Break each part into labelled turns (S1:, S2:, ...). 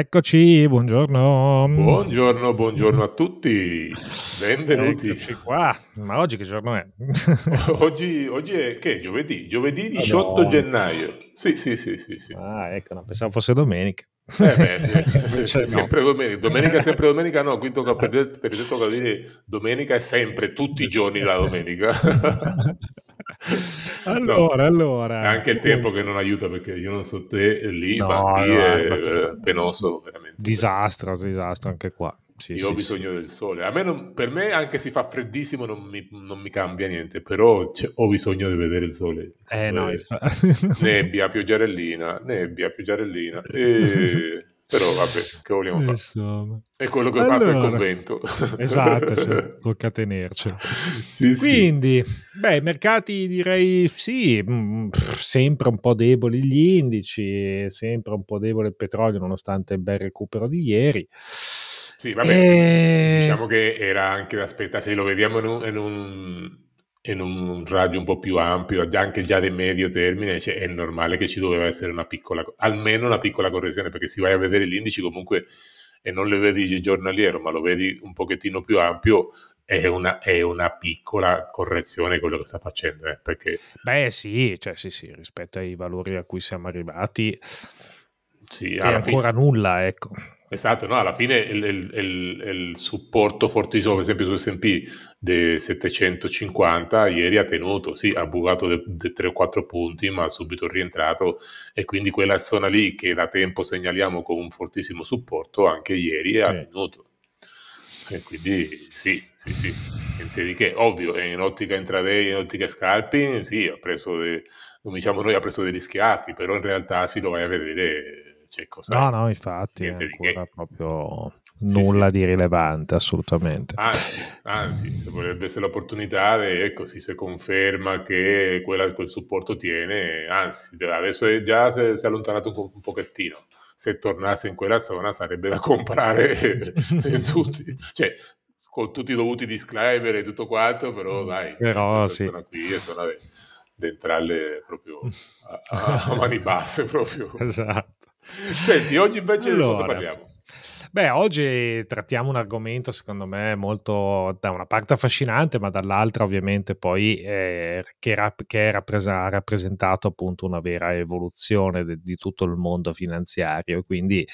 S1: Eccoci, buongiorno.
S2: Buongiorno, buongiorno a tutti. Benvenuti.
S1: Eccoci qua. Ma oggi che giorno è?
S2: oggi, oggi è che? Giovedì? Giovedì 18 gennaio. Sì, sì, sì, sì, sì.
S1: Ah, ecco, no, pensavo fosse domenica.
S2: Eh beh, sì, sì, sempre domenica. Domenica è sempre domenica, no, qui tocca per, per dire domenica è sempre, tutti i giorni la domenica.
S1: Allora, no, allora.
S2: Anche il tempo che non aiuta perché io non so te lì, no, ma qui no, è no. penoso veramente.
S1: Disastro, disastro anche qua.
S2: Sì, io sì, ho bisogno sì. del sole. A me non, per me, anche se fa freddissimo, non mi, non mi cambia niente, però cioè, ho bisogno di vedere il sole.
S1: Eh, no,
S2: nebbia, pioggiarellina, nebbia, pioggiarellina. E... Però vabbè, che vogliamo fare? È quello che allora, passa il convento.
S1: Esatto, cioè, tocca tenercelo. Sì, Quindi, sì. beh, i mercati direi sì, mh, mm, sempre un po' deboli gli indici, sempre un po' debole il petrolio nonostante il bel recupero di ieri.
S2: Sì, vabbè, e... diciamo che era anche da aspettare, se lo vediamo in un, in un in un raggio un po' più ampio, anche già di medio termine, cioè è normale che ci doveva essere una piccola, almeno una piccola correzione, perché se vai a vedere gli indici comunque e non le vedi giornaliero, ma lo vedi un pochettino più ampio, è una, è una piccola correzione quello che sta facendo. Eh, perché...
S1: Beh sì, cioè sì, sì, rispetto ai valori a cui siamo arrivati,
S2: sì,
S1: è ancora fine... nulla, ecco.
S2: Esatto, no, alla fine il, il, il, il, supporto fortissimo, per esempio su S&P dei 750, ieri ha tenuto, sì, ha bucato di 3 o 4 punti, ma ha subito rientrato e quindi quella zona lì che da tempo segnaliamo come un fortissimo supporto, anche ieri sì. ha tenuto. E quindi sì, sì, sì, niente di che. Ovvio, in ottica intraday, in ottica scalping, sì, ha preso, de, come diciamo noi, ha preso degli schiaffi, però in realtà si lo vai a vedere cioè, cosa
S1: no, no, infatti, Niente ancora proprio nulla sì, sì. di rilevante, assolutamente.
S2: Anzi, anzi, potrebbe essere l'opportunità, e ecco, si conferma che quella, quel supporto tiene, anzi, adesso è già si è allontanato un, po', un pochettino. Se tornasse in quella zona sarebbe da comprare in tutti, cioè, con tutti i dovuti disclaimer e tutto quanto, però mm, dai,
S1: però, sì.
S2: zona qui è zona di entrarle proprio a, a, a mani basse proprio.
S1: esatto.
S2: Senti, oggi invece allora, di cosa parliamo?
S1: Beh, oggi trattiamo un argomento secondo me molto da una parte affascinante, ma dall'altra ovviamente poi eh, che, rap- che ha rappresentato appunto una vera evoluzione de- di tutto il mondo finanziario. Quindi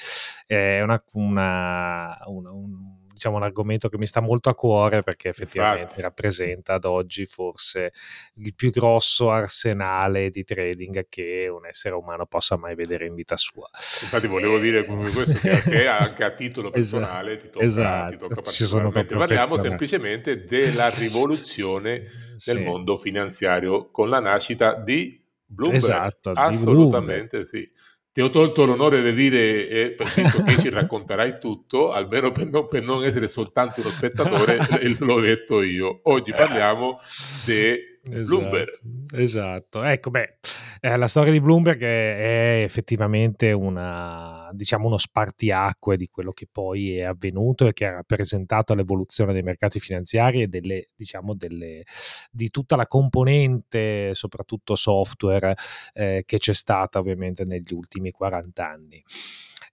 S1: è una, una, una un, diciamo, un argomento che mi sta molto a cuore perché effettivamente Infatti. rappresenta ad oggi forse il più grosso arsenale di trading che un essere umano possa mai vedere in vita sua.
S2: Infatti volevo e... dire come questo che anche a titolo personale esatto, ti tocca, esatto. ti tocca particolarmente. Parliamo semplicemente della rivoluzione del sì. mondo finanziario con la nascita di Bloomberg. Esatto, Assolutamente Bloomberg. sì ti ho tolto l'onore di dire, eh, visto che ci racconterai tutto, almeno per non, per non essere soltanto uno spettatore, l'ho detto io. Oggi parliamo di Esatto, Bloomberg.
S1: Esatto, ecco, beh, eh, la storia di Bloomberg è, è, effettivamente una, diciamo, uno spartiacque di quello che poi è avvenuto e che ha rappresentato l'evoluzione dei mercati finanziari e delle, diciamo, delle, di tutta la componente, soprattutto software, eh, che c'è stata ovviamente negli ultimi 40 anni.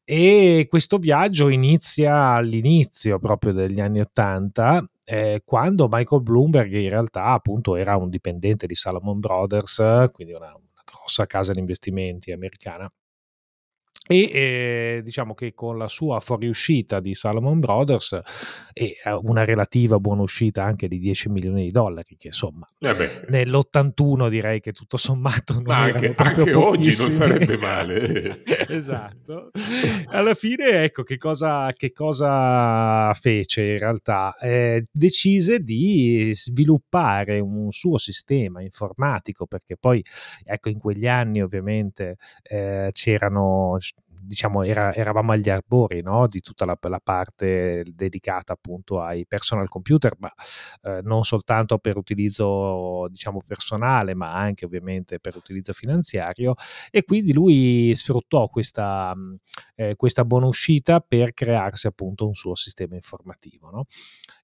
S1: E questo viaggio inizia all'inizio proprio degli anni 80 eh, quando Michael Bloomberg in realtà appunto era un dipendente di Salomon Brothers, quindi una, una grossa casa di investimenti americana, e eh, diciamo che con la sua fuoriuscita di Salomon Brothers e eh, una relativa buona uscita anche di 10 milioni di dollari che insomma
S2: eh
S1: nell'81 direi che tutto sommato non
S2: anche, anche oggi non sarebbe male.
S1: Esatto. Alla fine ecco che cosa, che cosa fece in realtà? Eh, decise di sviluppare un suo sistema informatico perché poi ecco in quegli anni ovviamente eh, c'erano diciamo era, eravamo agli arbori no? di tutta la, la, parte dedicata appunto ai personal computer, ma eh, non soltanto per utilizzo diciamo personale, ma anche ovviamente per utilizzo finanziario e quindi lui sfruttò questa, eh, questa buona uscita per crearsi appunto un suo sistema informativo. No?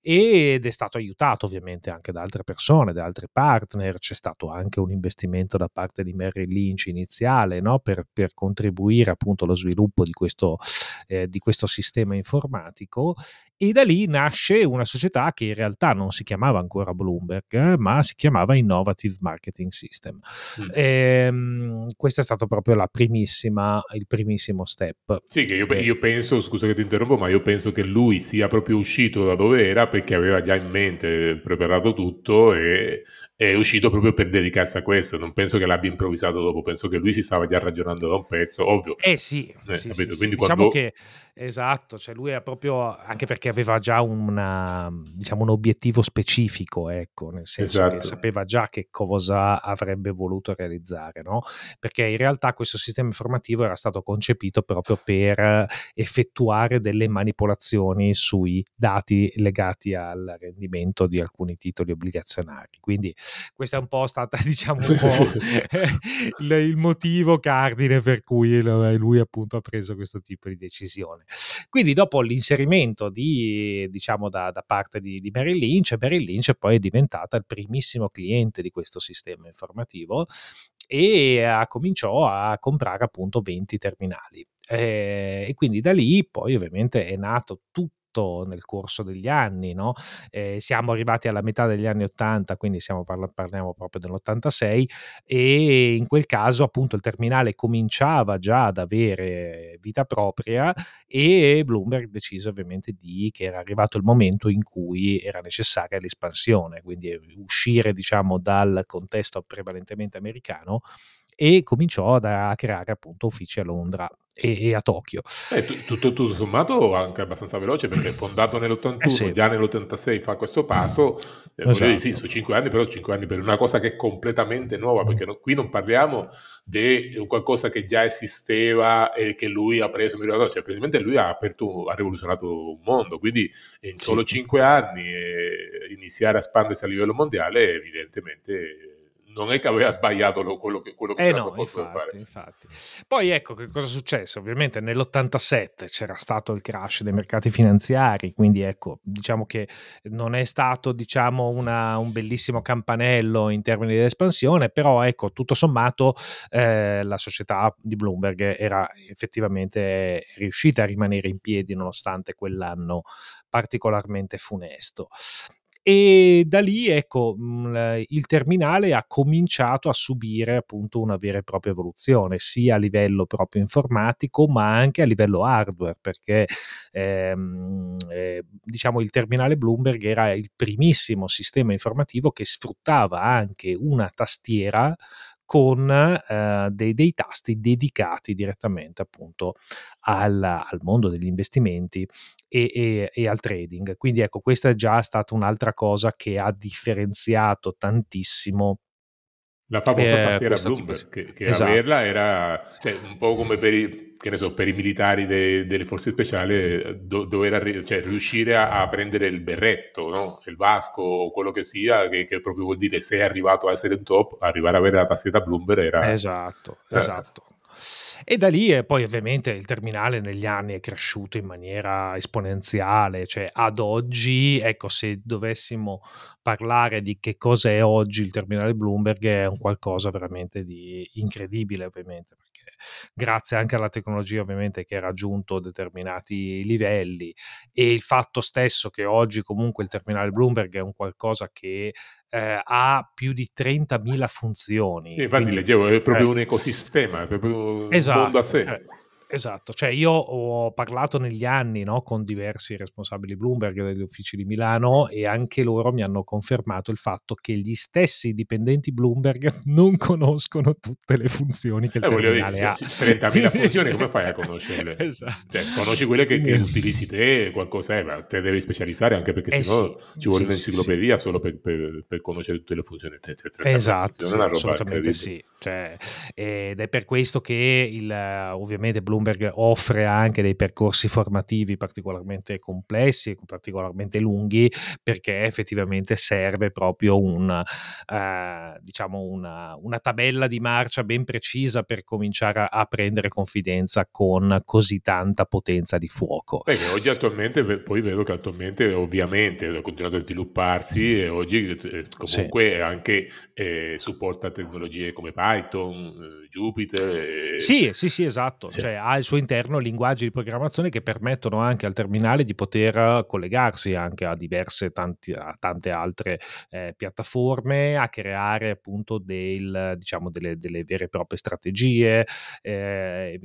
S1: ed è stato aiutato ovviamente anche da altre persone, da altri partner, c'è stato anche un investimento da parte di Merrill Lynch iniziale no? per, per, contribuire appunto allo sviluppo sviluppo di questo, eh, di questo sistema informatico e da lì nasce una società che in realtà non si chiamava ancora Bloomberg, ma si chiamava Innovative Marketing System. Mm. E, ehm, questo è stato proprio la primissima, il primissimo step.
S2: Sì, che io, io, penso, scusa che ti interrompo, ma io penso che lui sia proprio uscito da dove era perché aveva già in mente preparato tutto e è uscito proprio per dedicarsi a questo. Non penso che l'abbia improvvisato dopo, penso che lui si stava già ragionando da un pezzo, ovvio.
S1: Eh sì, eh, sì, sì, sì. diciamo che esatto, cioè lui è proprio anche perché aveva già una, diciamo, un obiettivo specifico, ecco, nel senso esatto. che sapeva già che cosa avrebbe voluto realizzare, no? Perché in realtà questo sistema informativo era stato concepito proprio per effettuare delle manipolazioni sui dati legati al rendimento di alcuni titoli obbligazionari. Quindi questo è un po' stata, diciamo, un po' il, il, motivo cardine per cui lui appunto ha preso questo tipo di decisione. Quindi dopo l'inserimento di, diciamo, da, da parte di, di Merrill Lynch, Merrill Lynch poi è diventata il primissimo cliente di questo sistema informativo e ha cominciò a comprare appunto 20 terminali. Eh, e quindi da lì poi ovviamente è nato tutto fatto nel corso degli anni, no? eh, siamo arrivati alla metà degli anni 80, quindi parla, parliamo proprio dell'86 e in quel caso appunto il terminale cominciava già ad avere vita propria e Bloomberg decise ovviamente di che era arrivato il momento in cui era necessaria l'espansione, quindi uscire diciamo dal contesto prevalentemente americano e cominciò a creare appunto uffici a Londra e, e a Tokyo.
S2: Eh, tutto, tutto, sommato anche abbastanza veloce perché fondato nell'81, eh sì. già nell'86 fa questo passo, eh, esatto. sì, sono 5 anni, però 5 anni per una cosa che è completamente nuova, perché no, qui non parliamo di qualcosa che già esisteva e che lui ha preso, mi ricordo, cioè praticamente lui ha aperto, ha rivoluzionato un mondo, quindi in solo sì. 5 anni eh, iniziare a espandersi a livello mondiale evidentemente non è che aveva sbagliato quello che, quello che
S1: eh no, infatti, fare. Infatti. Poi ecco che cosa successe. Ovviamente nell'87 c'era stato il crash dei mercati finanziari, quindi ecco, diciamo che non è stato diciamo, una, un bellissimo campanello in termini di espansione, però ecco, tutto sommato eh, la società di Bloomberg era effettivamente riuscita a rimanere in piedi nonostante quell'anno particolarmente funesto e da lì ecco mhmm, il terminale ha cominciato a subire appunto una vera e propria evoluzione sia a livello proprio informatico ma anche a livello hardware perché ehm, eh, diciamo il terminale Bloomberg era il primissimo sistema informativo che sfruttava anche una tastiera con eh, dei, dei, tasti dedicati direttamente appunto al, al mondo degli investimenti e, e, e, al trading. Quindi ecco, questa è già stata un'altra cosa che ha differenziato tantissimo
S2: la famosa eh, tastiera Bloomberg, che, che esatto. averla era cioè, un po' come per i, so, per i militari de, delle forze speciali, do, dover cioè, riuscire a, a, prendere il berretto, no? il vasco o quello che sia, che, che, proprio vuol dire sei arrivato a essere in top, arrivare ad avere la tastiera Bloomberg era...
S1: Esatto, eh. E da lì e poi ovviamente il terminale negli anni è cresciuto in maniera esponenziale, cioè ad oggi, ecco, se dovessimo parlare di che cosa è oggi il terminale Bloomberg è un qualcosa veramente di incredibile, ovviamente, grazie anche alla tecnologia ovviamente che ha raggiunto determinati livelli e il fatto stesso che oggi comunque il terminale Bloomberg è un qualcosa che eh, ha più di 30.000 funzioni.
S2: Sì, infatti quindi, leggevo, è proprio eh, un ecosistema, è proprio esatto, un mondo a sé.
S1: Eh, Esatto, cioè io ho parlato negli anni no, con diversi responsabili Bloomberg degli uffici di Milano e anche loro mi hanno confermato il fatto che gli stessi dipendenti Bloomberg non conoscono tutte le funzioni che il eh, terminale dire, ha.
S2: 30.000 funzioni, come fai a conoscerle? Esatto. Cioè, conosci quelle che, che utilizzi te, qualcosa, eh, ma te devi specializzare anche perché eh sennò sì, ci vuole sì, un'enciclopedia sì. solo per, per, per, conoscere tutte le funzioni.
S1: Esatto, sì, assolutamente sì. Cioè, ed è per questo che il, ovviamente Bloomberg Bloomberg offre anche dei percorsi formativi particolarmente complessi e particolarmente lunghi perché effettivamente serve proprio un, eh, diciamo una, una, tabella di marcia ben precisa per cominciare a, a, prendere confidenza con così tanta potenza di fuoco.
S2: Perché oggi attualmente, poi vedo che attualmente ovviamente ha continuato a svilupparsi e oggi eh, comunque sì. anche eh, supporta tecnologie come Python, eh, Jupyter.
S1: Sì, sì, sì, esatto. Sì. Cioè, al suo interno linguaggi di programmazione che permettono anche al terminale di poter collegarsi anche a diverse, tanti, a tante altre eh, piattaforme, a creare appunto del, diciamo, delle, delle vere e proprie strategie, eh,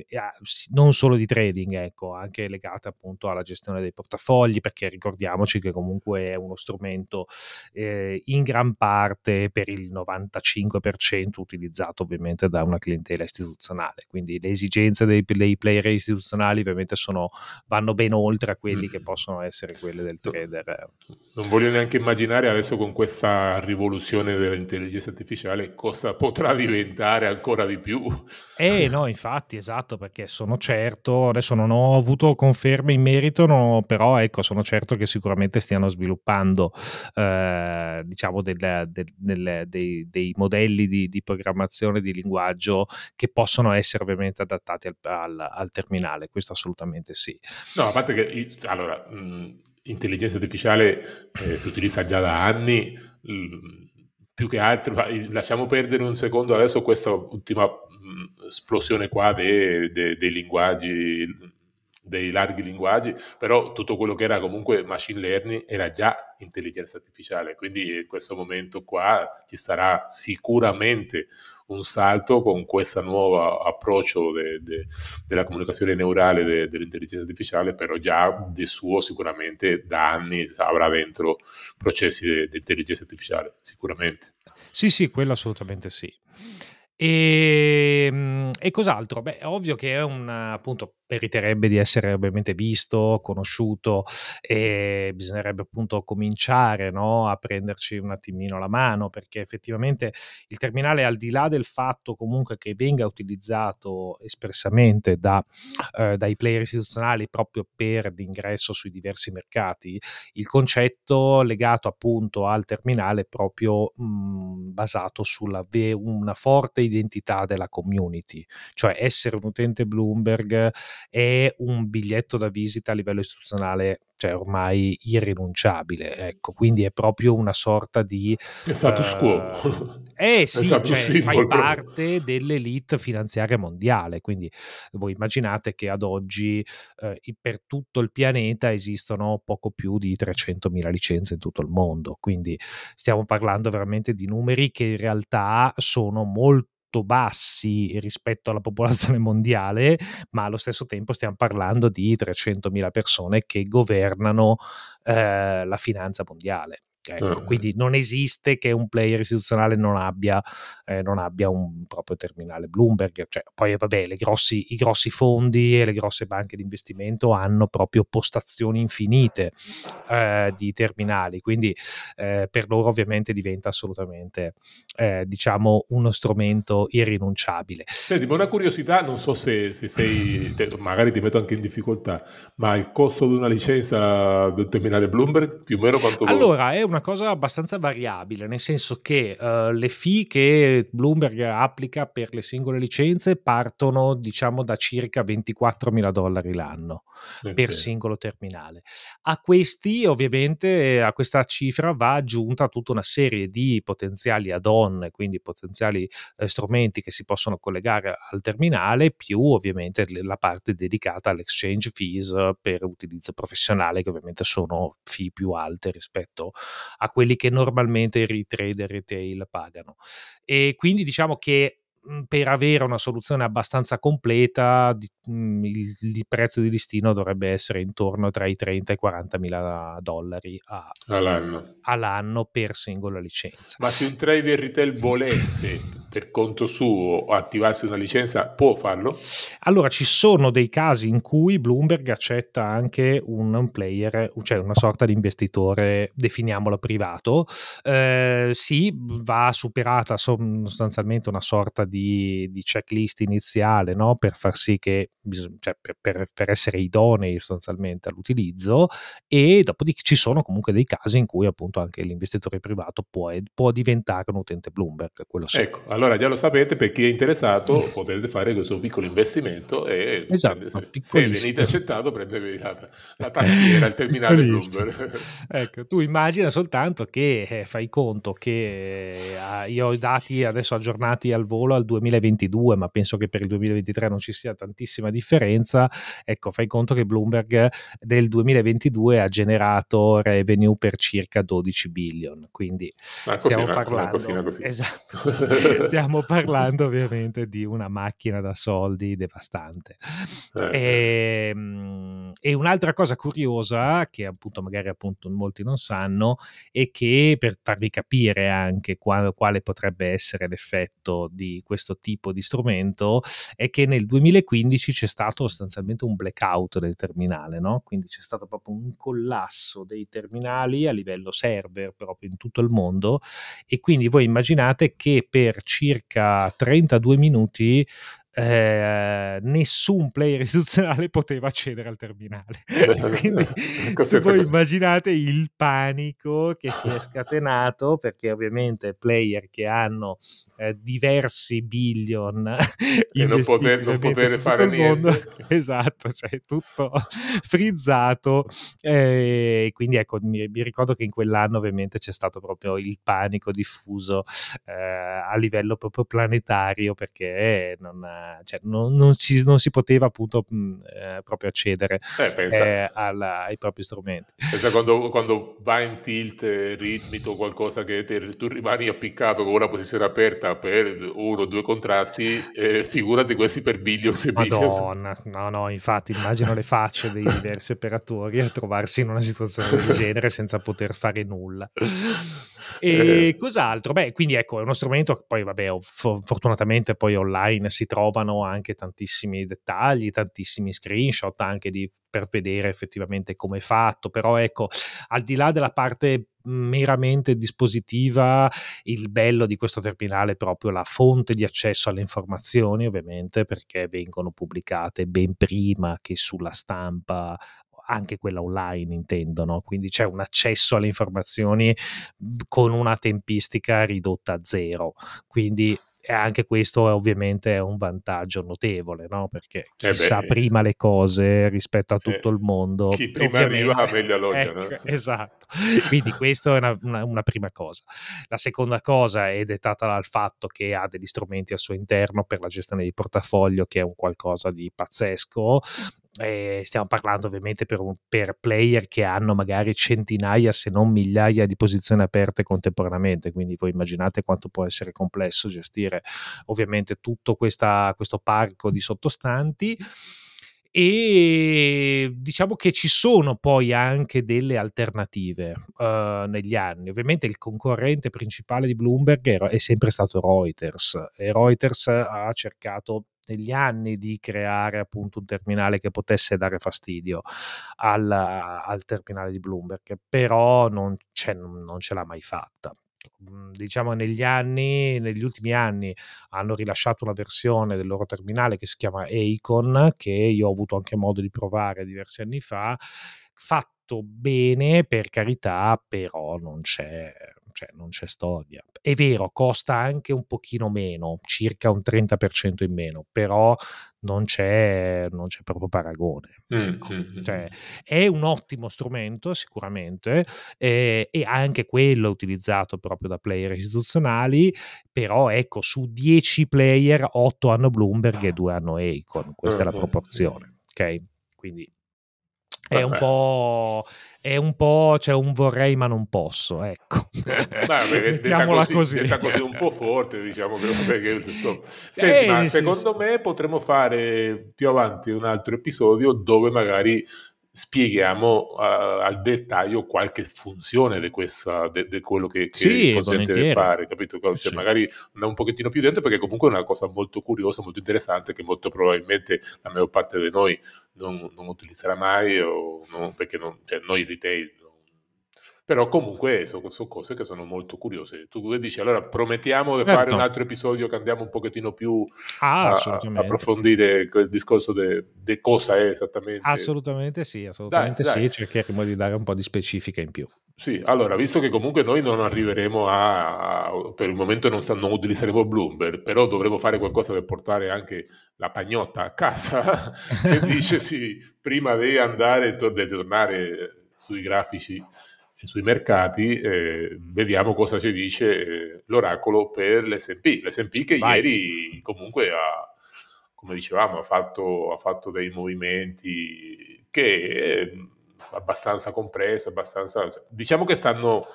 S1: non solo di trading, ecco, anche legate appunto alla gestione dei portafogli, perché ricordiamoci che comunque è uno strumento eh, in gran parte per il 95% utilizzato ovviamente da una clientela istituzionale, quindi le esigenze dei, dei player istituzionali ovviamente sono, vanno ben oltre a quelli che possono essere quelle del trader.
S2: Non voglio neanche immaginare adesso con questa rivoluzione dell'intelligenza artificiale cosa potrà diventare ancora di più.
S1: Eh no, infatti, esatto, perché sono certo, adesso non ho avuto conferme in merito, no, però ecco, sono certo che sicuramente stiano sviluppando, eh, diciamo, del, del, del, dei, dei, modelli di, di, programmazione di linguaggio che possono essere ovviamente adattati al, al, al terminale, questo assolutamente sì.
S2: No, a parte che, allora, mh, intelligenza artificiale eh, si utilizza già da anni, più che altro, lasciamo perdere un secondo adesso questa ultima esplosione qua dei, dei, dei linguaggi dei larghi linguaggi, però tutto quello che era comunque machine learning era già intelligenza artificiale, quindi in questo momento qua ci sarà sicuramente un salto con questo nuovo approccio de, de, della comunicazione neurale de, dell'intelligenza artificiale, però già di suo sicuramente da anni avrà dentro processi di intelligenza artificiale, sicuramente.
S1: Sì, sì, quello assolutamente sì. E, ehm, e cos'altro? Beh, ovvio che è un appunto meriterebbe di essere ovviamente visto, conosciuto e bisognerebbe appunto cominciare no, a prenderci un attimino la mano perché effettivamente il terminale al di là del fatto comunque che venga utilizzato espressamente da, eh, dai player istituzionali proprio per l'ingresso sui diversi mercati, il concetto legato appunto al terminale è proprio mh, basato sulla ve- una forte identità della community, cioè essere un utente Bloomberg è un biglietto da visita a livello istituzionale cioè ormai irrinunciabile. Ecco, quindi è proprio una sorta di
S2: status uh, quo.
S1: Eh sì, cioè, fai parte dell'elite finanziaria mondiale. Quindi voi immaginate che ad oggi eh, per tutto il pianeta esistono poco più di 300.000 licenze in tutto il mondo. Quindi stiamo parlando veramente di numeri che in realtà sono molto molto bassi rispetto alla popolazione mondiale, ma allo stesso tempo stiamo parlando di 300.000 persone che governano eh, la finanza mondiale. Ecco, quindi non esiste che un player istituzionale non abbia, eh, non abbia un proprio terminale Bloomberg. Cioè, poi vabbè, grossi, i grossi fondi e le grosse banche di investimento hanno proprio postazioni infinite eh, di terminali, quindi eh, per loro ovviamente diventa assolutamente eh, diciamo uno strumento irrinunciabile.
S2: Senti, ma una curiosità, non so se, se sei, magari ti metto anche in difficoltà, ma il costo di una licenza del terminale Bloomberg più o meno quanto
S1: Allora, è una una cosa abbastanza variabile, nel senso che uh, le fee che Bloomberg applica per le singole licenze partono diciamo da circa 24 mila dollari l'anno okay. per singolo terminale. A questi ovviamente a questa cifra va aggiunta tutta una serie di potenziali add-on, quindi potenziali eh, strumenti che si possono collegare al terminale, più ovviamente la parte dedicata all'exchange fees per utilizzo professionale che ovviamente sono fee più alte rispetto a quelli che normalmente i trader retail pagano. E quindi diciamo che per avere una soluzione abbastanza completa di, mh, il, il, prezzo di listino dovrebbe essere intorno tra i 30 e i 40 mila dollari a,
S2: all'anno.
S1: all'anno. per singola licenza.
S2: Ma se un trader retail volesse per conto suo attivarsi una licenza può farlo?
S1: Allora ci sono dei casi in cui Bloomberg accetta anche un, un player, cioè una sorta di investitore, definiamolo privato. Eh, sì, va superata sostanzialmente una sorta di di, di checklist iniziale no? per far sì che, cioè per, per, per, essere idonei sostanzialmente all'utilizzo e dopodiché ci sono comunque dei casi in cui appunto anche l'investitore privato può, può diventare un utente Bloomberg.
S2: Sì. Ecco, allora già lo sapete, per chi è interessato mm. potete fare questo piccolo investimento e
S1: esatto,
S2: prendete, se venite accettato prendetevi la, la tastiera, il terminale Bloomberg.
S1: ecco, tu immagina soltanto che eh, fai conto che eh, io ho i dati adesso aggiornati al volo al 2022, ma penso che per il 2023 non ci sia tantissima differenza, ecco, fai conto che Bloomberg nel 2022 ha generato revenue per circa 12 billion, quindi stiamo
S2: così, una
S1: parlando,
S2: cosina così.
S1: esatto, stiamo parlando ovviamente di una macchina da soldi devastante.
S2: Eh,
S1: E, mm, e un'altra cosa curiosa che appunto magari appunto molti non sanno è che per farvi capire anche qua- quale potrebbe essere l'effetto di questo tipo di strumento è che nel 2015 c'è stato sostanzialmente un blackout del terminale, no? Quindi c'è stato proprio un collasso dei terminali a livello server proprio in tutto il mondo e quindi voi immaginate che per circa 32 minuti eh, nessun player istituzionale poteva accedere al terminale. Quindi voi immaginate il panico che si è scatenato perché ovviamente player che hanno eh, diversi billion
S2: E non poter, non poter fare
S1: mondo,
S2: niente.
S1: esatto, cioè tutto frizzato e quindi ecco mi, mi ricordo che in quell'anno ovviamente c'è stato proprio il panico diffuso eh, a livello proprio planetario perché non, cioè, non, non, si, non si poteva appunto mh, eh, proprio accedere
S2: Eh,
S1: eh, alla- ai propri strumenti.
S2: pensa quando, quando va in tilt ritmico qualcosa che te- tu rimani appiccato con una posizione aperta per uno o due contratti, eh, figurati questi per billions e billions.
S1: Madonna, no, no, infatti immagino le facce dei diversi operatori a trovarsi in una situazione del genere senza poter fare nulla. E
S2: Eh,
S1: cos'altro? Beh, quindi ecco, è uno strumento che poi, vabbè, fo- fortunatamente poi online si trovano anche tantissimi dettagli, tantissimi screenshot anche di, per vedere effettivamente come è fatto, però ecco, al di là della parte meramente dispositiva, il bello di questo terminale è proprio la fonte di accesso alle informazioni, ovviamente, perché vengono pubblicate ben prima che sulla stampa anche quella online intendono, quindi c'è un accesso alle informazioni mh, con una tempistica ridotta a zero, quindi e anche questo è ovviamente è un vantaggio notevole, no? perché chi
S2: eh
S1: sa
S2: beh,
S1: prima le cose rispetto a
S2: eh,
S1: tutto il mondo,
S2: chi prima arriva meglio alloggia, no?
S1: ecco, esatto, quindi questa è una, una- una prima cosa. La seconda cosa è dettata dal fatto che ha degli strumenti al suo interno per la gestione di portafoglio, che è un qualcosa di pazzesco. E stiamo parlando ovviamente per, un- per player che hanno magari centinaia se non migliaia di posizioni aperte contemporaneamente, quindi voi immaginate quanto può essere complesso gestire ovviamente tutto questa- questo parco di sottostanti e diciamo che ci sono poi anche delle alternative eh, negli anni. Ovviamente il concorrente principale di Bloomberg è, sempre stato Reuters e Reuters ha cercato negli anni di creare appunto un terminale che potesse dare fastidio al, al terminale di Bloomberg, però non, non ce l'ha mai fatta. Mm, Diciamo negli anni, negli ultimi anni hanno rilasciato una versione del loro terminale che si chiama Acon, che io ho avuto anche modo di provare diversi anni fa, fatto bene per carità, però non c'è, cioè, non c'è storia. È vero, costa anche un pochino meno, circa un 30% in meno, però non c'è, non c'è proprio paragone.
S2: Mm,
S1: Ecco.
S2: mm, mm,
S1: Cioè,
S2: mm.
S1: è un ottimo strumento sicuramente eh, e anche quello utilizzato proprio da player istituzionali però ecco su 10 player 8 hanno Bloomberg e 2 hanno Acon questa è la
S2: Ah, ah,
S1: proporzione ok quindi è un è un po' c'è un vorrei ma non posso ecco.
S2: Beh,
S1: mettiamola
S2: così,
S1: così.
S2: detta così un po' forte, diciamo che vabbè, che sto- Senti,
S1: Eh,
S2: ma secondo
S1: senso-
S2: me potremmo fare più avanti un altro episodio dove magari spieghiamo eh, al dettaglio qualche funzione di quello che, che
S1: Sì,
S2: consente di fare, capito? Cioè,
S1: Sì.
S2: magari andare un pochettino più dentro perché comunque è una cosa molto curiosa, molto interessante che molto probabilmente la maggior parte di noi non, non utilizzerà mai o non- perché non, cioè, noi retail però comunque sono, sono cose che sono molto curiose. Tu dici, allora promettiamo di fare
S1: Certo.
S2: un altro episodio che andiamo un pochettino più
S1: Ah,
S2: a, approfondire quel discorso di cosa è esattamente.
S1: Assolutamente sì, assolutamente
S2: Dai,
S1: sì,
S2: dai.
S1: cercheremo di dare un po' di specifica in più.
S2: Sì, allora, visto che comunque noi non arriveremo a, a- per il momento non, non utilizzeremo Bloomberg, però dovremo fare qualcosa per portare anche la pagnotta a casa, che dice sì, prima di andare, di tornare sui grafici sui mercati, eh, vediamo cosa ci dice eh, l'oracolo per l'S&P. L'S&P che Vai. ieri comunque ha, come dicevamo, ha fatto, ha fatto dei movimenti che è abbastanza compreso, abbastanza, diciamo che stanno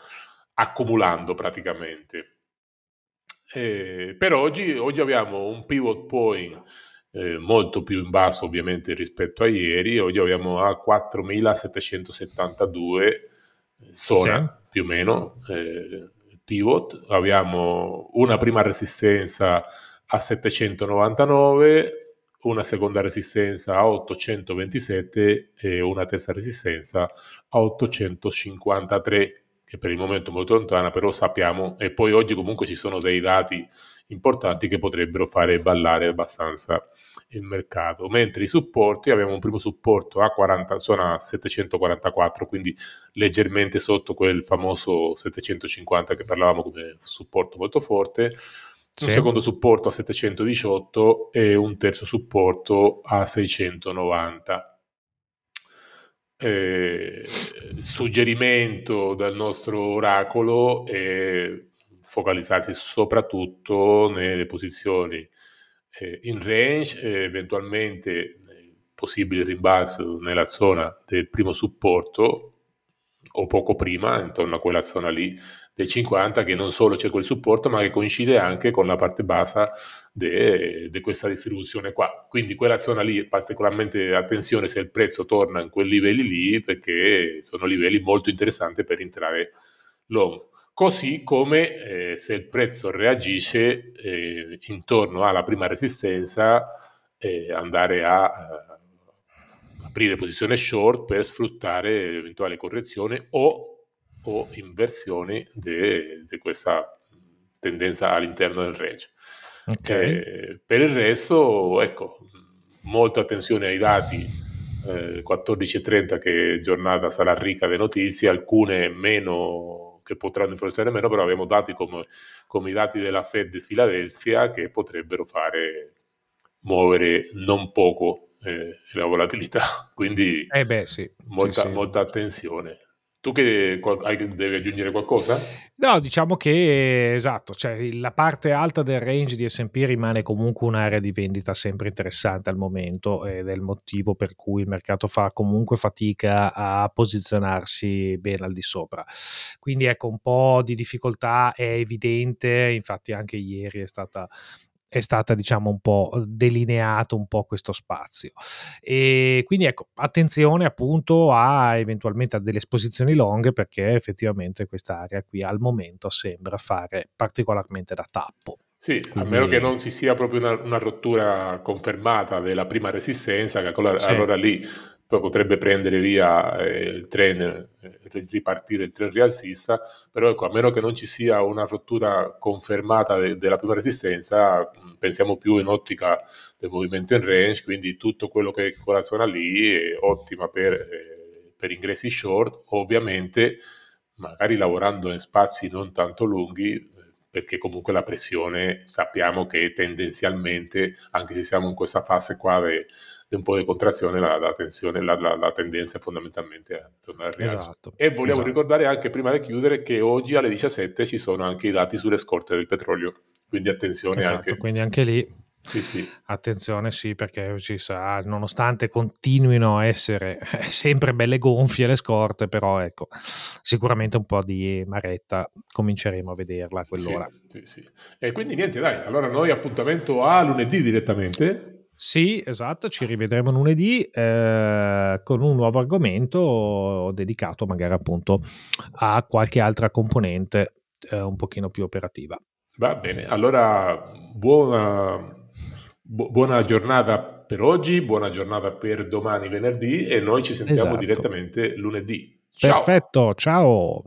S2: accumulando praticamente. Eh, per oggi, oggi abbiamo un pivot point eh, molto più in basso ovviamente rispetto a ieri, oggi abbiamo a 4772 zona sì. più o meno eh, pivot, abbiamo una prima resistenza a 799, una seconda resistenza a 827 e una terza resistenza a 853 che per il momento è molto lontana, però sappiamo, e poi oggi comunque ci sono dei dati importanti che potrebbero fare ballare abbastanza il mercato. Mentre i supporti, abbiamo un primo supporto a 40, zona 744, quindi leggermente sotto quel famoso 750 che parlavamo come supporto molto forte, sì. un secondo supporto a 718 e un terzo supporto a 690 eh, suggerimento dal nostro oracolo è focalizzarsi soprattutto nelle posizioni eh, in range, eh, eventualmente possibile rimbalzo nella zona del primo supporto o poco prima, intorno a quella zona lì del 50 che non solo c'è quel supporto ma che coincide anche con la parte bassa di questa distribuzione qua. Quindi quella zona lì particolarmente attenzione se il prezzo torna in quei livelli lì perché sono livelli molto interessanti per entrare long. Così come eh, se il prezzo reagisce eh, intorno alla prima resistenza eh, andare a eh, aprire posizione short per sfruttare l'eventuale correzione o o inversioni di questa tendenza all'interno del range. Okay. Eh, per il resto, ecco, molta attenzione ai dati. Eh, 14.30 che giornata sarà ricca di notizie, alcune meno che potranno influenzare meno, però abbiamo dati come, come i dati della Fed di Filadelfia che potrebbero fare muovere non poco eh, la volatilità. Quindi
S1: eh beh, sì.
S2: Molta,
S1: sì, sì.
S2: molta attenzione. Tu che hai, devi aggiungere qualcosa?
S1: No, diciamo che esatto, cioè la parte alta del range di SP rimane comunque un'area di vendita sempre interessante al momento ed è il motivo per cui il mercato fa comunque fatica a posizionarsi bene al di sopra. Quindi ecco, un po' di difficoltà è evidente, infatti anche ieri è stata è stata diciamo un po' delineato un po' questo spazio e quindi ecco attenzione appunto a eventualmente a delle esposizioni long perché effettivamente questa area qui al momento sembra fare particolarmente da tappo
S2: sì, Quindi... a meno che non ci sia proprio una, una rottura confermata della prima resistenza, che allora, sì. allora lì poi potrebbe prendere via eh, il trend, eh, ripartire il trend rialzista, però ecco, a meno che non ci sia una rottura confermata de- della prima resistenza, pensiamo più in ottica del movimento in range, quindi tutto quello che è quella zona lì è ottima per, eh, per ingressi short, ovviamente magari lavorando in spazi non tanto lunghi, perché comunque la pressione sappiamo che tendenzialmente, anche se siamo in questa fase qua de, un po' di contrazione, la, la, tensione, la, la, la, tendenza è fondamentalmente a tornare al rialzo. Esatto, e vogliamo esatto. ricordare anche prima di chiudere che oggi alle 17 ci sono anche i dati sulle scorte del petrolio, quindi attenzione
S1: esatto,
S2: anche.
S1: Quindi anche lì
S2: sì, sì.
S1: Attenzione, sì, perché ci sa, nonostante continuino a essere sempre belle gonfie le scorte, però ecco, sicuramente un po' di maretta cominceremo a vederla a quell'ora.
S2: Sì, sì, sì. E quindi niente, dai, allora noi appuntamento a lunedì direttamente.
S1: Sì, esatto, ci rivedremo lunedì eh, con un nuovo argomento dedicato magari appunto a qualche altra componente eh, un pochino più operativa.
S2: Va bene, allora buona, bu- buona giornata per oggi, buona giornata per domani venerdì e noi ci sentiamo esatto. direttamente lunedì.
S1: Ciao. Perfetto, ciao.